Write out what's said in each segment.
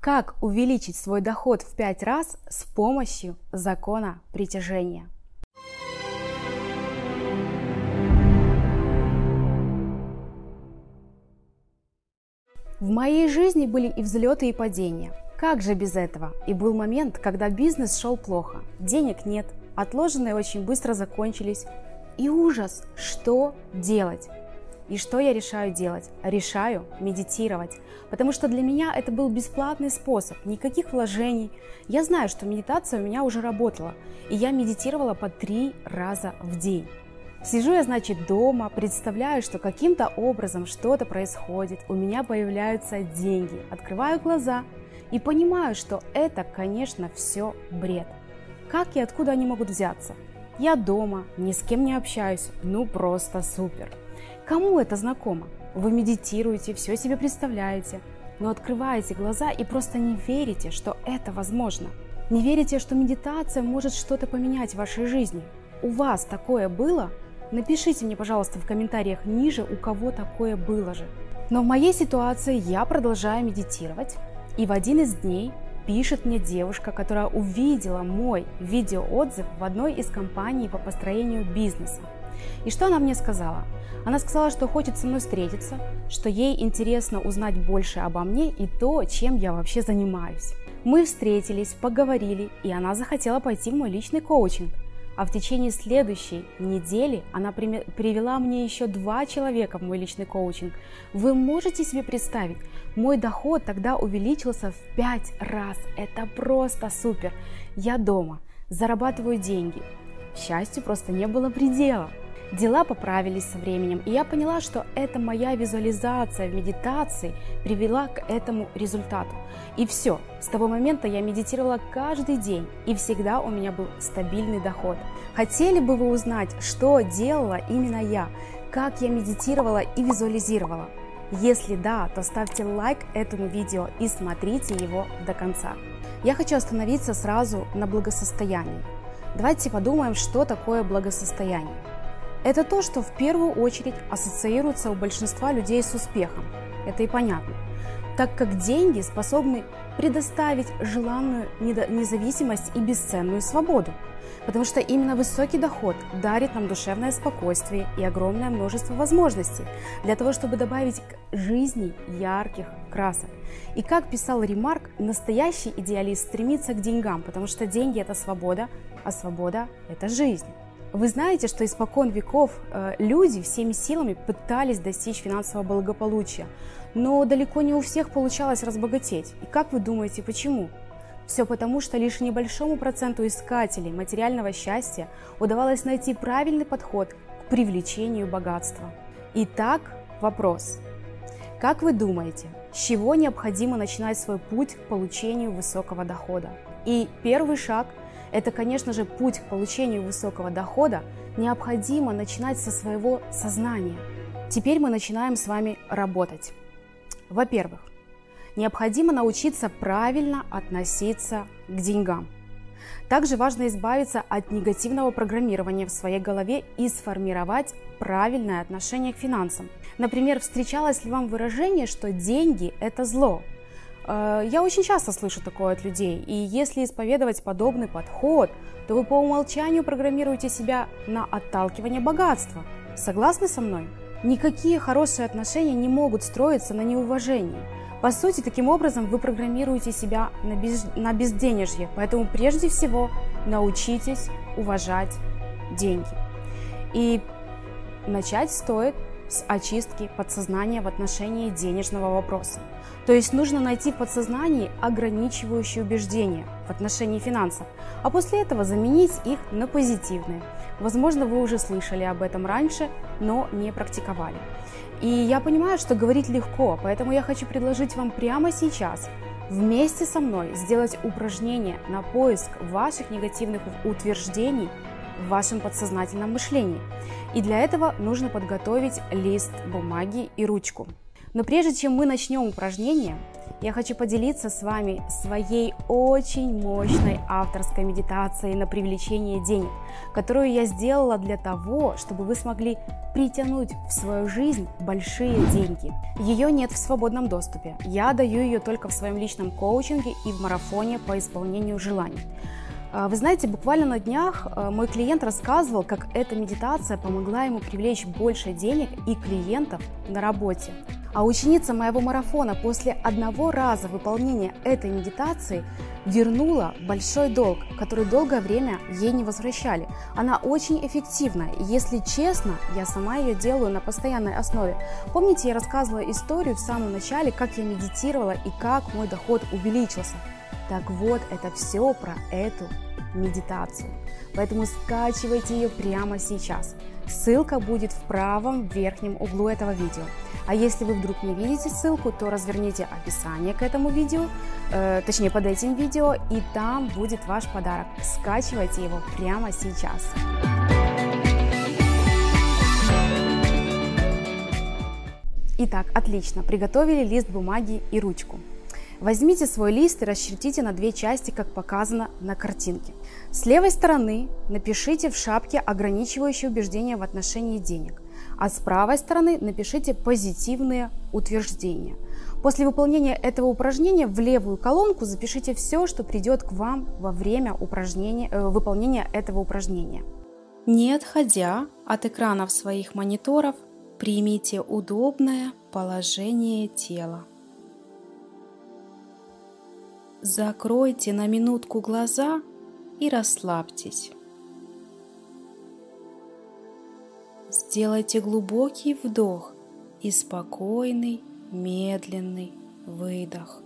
Как увеличить свой доход в 5 раз с помощью закона притяжения? В моей жизни были и взлеты, и падения. Как же без этого? И был момент, когда бизнес шел плохо, денег нет, отложенные очень быстро закончились. И ужас, что делать? И что я решаю делать? Решаю медитировать. Потому что для меня это был бесплатный способ, никаких вложений. Я знаю, что медитация у меня уже работала, и я медитировала по три раза в день. Сижу я, значит, дома, представляю, что каким-то образом что-то происходит, у меня появляются деньги, открываю глаза и понимаю, что это, конечно, все бред. Как и откуда они могут взяться? Я дома, ни с кем не общаюсь, ну просто супер. Кому это знакомо? Вы медитируете, все себе представляете, но открываете глаза и просто не верите, что это возможно. Не верите, что медитация может что-то поменять в вашей жизни. У вас такое было? Напишите мне, пожалуйста, в комментариях ниже, у кого такое было же. Но в моей ситуации я продолжаю медитировать, и в один из дней пишет мне девушка, которая увидела мой видеоотзыв в одной из компаний по построению бизнеса. И что она мне сказала? Она сказала, что хочет со мной встретиться, что ей интересно узнать больше обо мне и то, чем я вообще занимаюсь. Мы встретились, поговорили, и она захотела пойти в мой личный коучинг. А в течение следующей недели она привела мне еще два человека в мой личный коучинг. Вы можете себе представить, мой доход тогда увеличился в пять раз. Это просто супер. Я дома, зарабатываю деньги. Счастью просто не было предела. Дела поправились со временем, и я поняла, что это моя визуализация в медитации привела к этому результату. И все, с того момента я медитировала каждый день, и всегда у меня был стабильный доход. Хотели бы вы узнать, что делала именно я, как я медитировала и визуализировала? Если да, то ставьте лайк этому видео и смотрите его до конца. Я хочу остановиться сразу на благосостоянии. Давайте подумаем, что такое благосостояние. Это то, что в первую очередь ассоциируется у большинства людей с успехом. Это и понятно, так как деньги способны предоставить желанную независимость и бесценную свободу. Потому что именно высокий доход дарит нам душевное спокойствие и огромное множество возможностей для того, чтобы добавить к жизни ярких красок. И как писал Ремарк, настоящий идеалист стремится к деньгам, потому что деньги – это свобода, а свобода – это жизнь. Вы знаете, что испокон веков э, люди всеми силами пытались достичь финансового благополучия, но далеко не у всех получалось разбогатеть. И как вы думаете, почему? Все потому, что лишь небольшому проценту искателей материального счастья удавалось найти правильный подход к привлечению богатства. Итак, вопрос. Как вы думаете, с чего необходимо начинать свой путь к получению высокого дохода? И первый шаг – это, конечно же, путь к получению высокого дохода необходимо начинать со своего сознания. Теперь мы начинаем с вами работать. Во-первых, необходимо научиться правильно относиться к деньгам. Также важно избавиться от негативного программирования в своей голове и сформировать правильное отношение к финансам. Например, встречалось ли вам выражение, что деньги – это зло – я очень часто слышу такое от людей, и если исповедовать подобный подход, то вы по умолчанию программируете себя на отталкивание богатства. Согласны со мной? Никакие хорошие отношения не могут строиться на неуважении. По сути, таким образом вы программируете себя на, без... на безденежье, поэтому прежде всего научитесь уважать деньги. И начать стоит с очистки подсознания в отношении денежного вопроса. То есть нужно найти в подсознании ограничивающие убеждения в отношении финансов, а после этого заменить их на позитивные. Возможно, вы уже слышали об этом раньше, но не практиковали. И я понимаю, что говорить легко, поэтому я хочу предложить вам прямо сейчас вместе со мной сделать упражнение на поиск ваших негативных утверждений в вашем подсознательном мышлении. И для этого нужно подготовить лист бумаги и ручку. Но прежде чем мы начнем упражнение, я хочу поделиться с вами своей очень мощной авторской медитацией на привлечение денег, которую я сделала для того, чтобы вы смогли притянуть в свою жизнь большие деньги. Ее нет в свободном доступе. Я даю ее только в своем личном коучинге и в марафоне по исполнению желаний. А, вы знаете, буквально на днях а, мой клиент рассказывал, как эта медитация помогла ему привлечь больше денег и клиентов на работе. А ученица моего марафона после одного раза выполнения этой медитации вернула большой долг, который долгое время ей не возвращали. Она очень эффективна, и если честно, я сама ее делаю на постоянной основе. Помните, я рассказывала историю в самом начале, как я медитировала и как мой доход увеличился. Так вот, это все про эту медитацию. Поэтому скачивайте ее прямо сейчас. Ссылка будет в правом верхнем углу этого видео. А если вы вдруг не видите ссылку, то разверните описание к этому видео, э, точнее под этим видео, и там будет ваш подарок. Скачивайте его прямо сейчас. Итак, отлично, приготовили лист бумаги и ручку. Возьмите свой лист и расчертите на две части, как показано на картинке. С левой стороны напишите в шапке ограничивающие убеждения в отношении денег, а с правой стороны напишите позитивные утверждения. После выполнения этого упражнения в левую колонку запишите все, что придет к вам во время упражнения, э, выполнения этого упражнения. Не отходя от экранов своих мониторов, примите удобное положение тела. Закройте на минутку глаза и расслабьтесь. Сделайте глубокий вдох и спокойный, медленный выдох.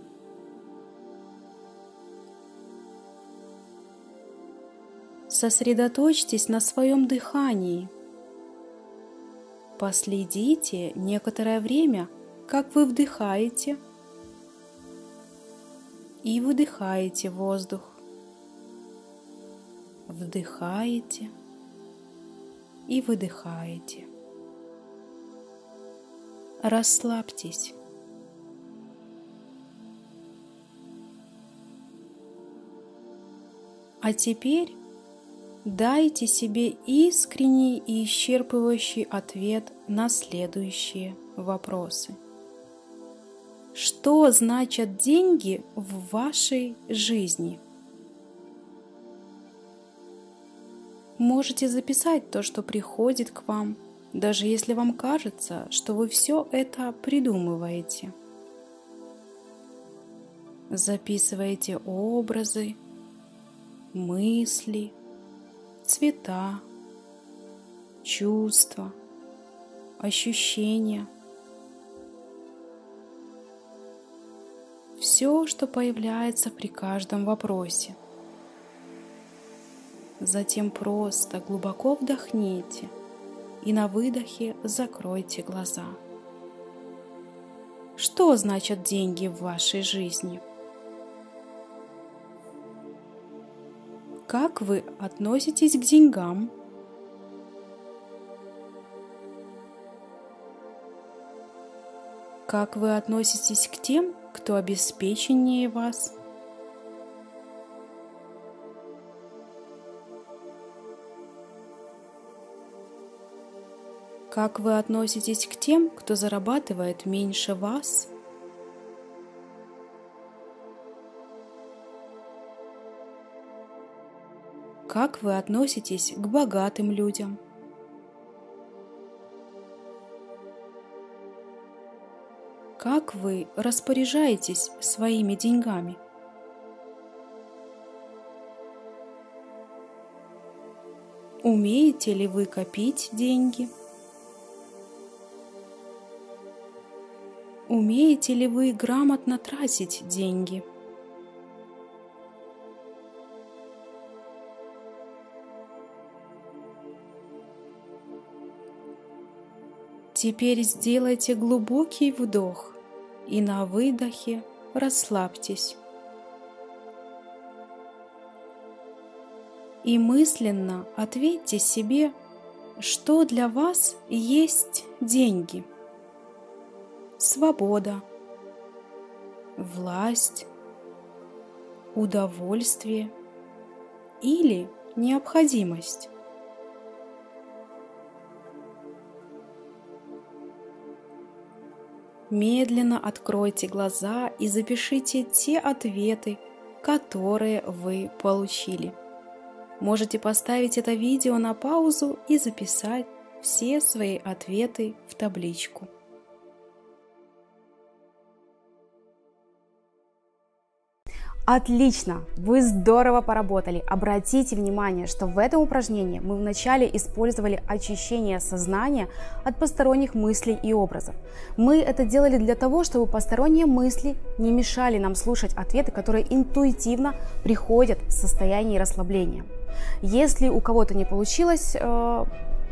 Сосредоточьтесь на своем дыхании. Последите некоторое время, как вы вдыхаете – и выдыхаете воздух. Вдыхаете и выдыхаете. Расслабьтесь. А теперь дайте себе искренний и исчерпывающий ответ на следующие вопросы. Что значат деньги в вашей жизни? Можете записать то, что приходит к вам, даже если вам кажется, что вы все это придумываете. Записывайте образы, мысли, цвета, чувства, ощущения – все, что появляется при каждом вопросе. Затем просто глубоко вдохните и на выдохе закройте глаза. Что значат деньги в вашей жизни? Как вы относитесь к деньгам? Как вы относитесь к тем, кто обеспеченнее вас. Как вы относитесь к тем, кто зарабатывает меньше вас? Как вы относитесь к богатым людям? Как вы распоряжаетесь своими деньгами? Умеете ли вы копить деньги? Умеете ли вы грамотно тратить деньги? Теперь сделайте глубокий вдох и на выдохе расслабьтесь. И мысленно ответьте себе, что для вас есть деньги. Свобода, власть, удовольствие или необходимость. Медленно откройте глаза и запишите те ответы, которые вы получили. Можете поставить это видео на паузу и записать все свои ответы в табличку. Отлично! Вы здорово поработали. Обратите внимание, что в этом упражнении мы вначале использовали очищение сознания от посторонних мыслей и образов. Мы это делали для того, чтобы посторонние мысли не мешали нам слушать ответы, которые интуитивно приходят в состоянии расслабления. Если у кого-то не получилось э,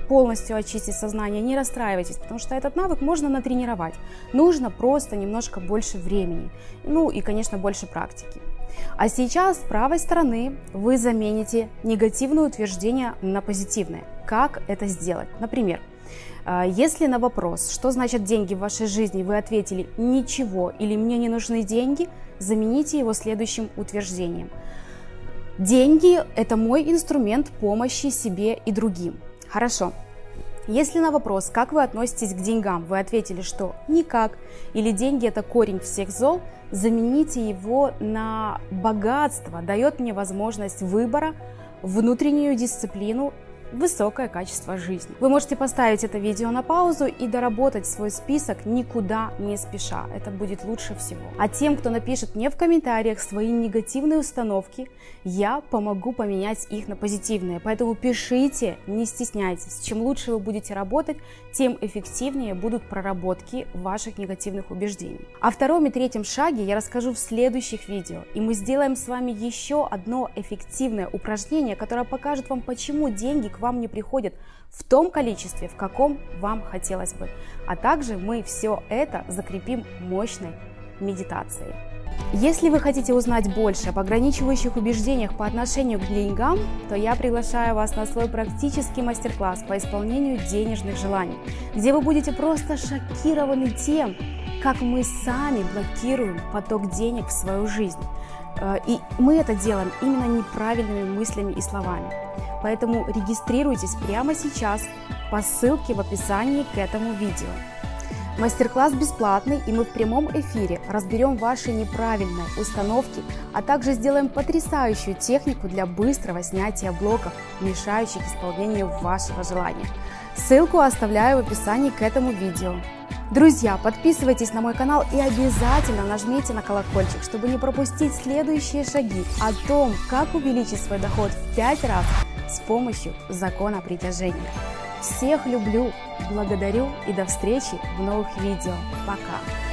полностью очистить сознание, не расстраивайтесь, потому что этот навык можно натренировать. Нужно просто немножко больше времени, ну и, конечно, больше практики. А сейчас с правой стороны вы замените негативное утверждение на позитивное. Как это сделать? Например, э, если на вопрос, что значит деньги в вашей жизни, вы ответили «ничего» или «мне не нужны деньги», замените его следующим утверждением. Деньги – это мой инструмент помощи себе и другим. Хорошо. Если на вопрос, как вы относитесь к деньгам, вы ответили, что никак, или деньги – это корень всех зол, замените его на богатство, дает мне возможность выбора, внутреннюю дисциплину высокое качество жизни. Вы можете поставить это видео на паузу и доработать свой список никуда не спеша. Это будет лучше всего. А тем, кто напишет мне в комментариях свои негативные установки, я помогу поменять их на позитивные. Поэтому пишите, не стесняйтесь. Чем лучше вы будете работать, тем эффективнее будут проработки ваших негативных убеждений. О втором и третьем шаге я расскажу в следующих видео. И мы сделаем с вами еще одно эффективное упражнение, которое покажет вам, почему деньги к вам не приходят в том количестве, в каком вам хотелось бы. А также мы все это закрепим мощной медитацией. Если вы хотите узнать больше об ограничивающих убеждениях по отношению к деньгам, то я приглашаю вас на свой практический мастер-класс по исполнению денежных желаний, где вы будете просто шокированы тем, как мы сами блокируем поток денег в свою жизнь. Э, и мы это делаем именно неправильными мыслями и словами. Поэтому регистрируйтесь прямо сейчас по ссылке в описании к этому видео. Мастер-класс бесплатный, и мы в прямом эфире разберем ваши неправильные установки, а также сделаем потрясающую технику для быстрого снятия блоков, мешающих исполнению вашего желания. Ссылку оставляю в описании к этому видео. Друзья, подписывайтесь на мой канал и обязательно нажмите на колокольчик, чтобы не пропустить следующие шаги о том, как увеличить свой доход в 5 раз с помощью закона притяжения. Всех люблю, благодарю и до встречи в новых видео. Пока!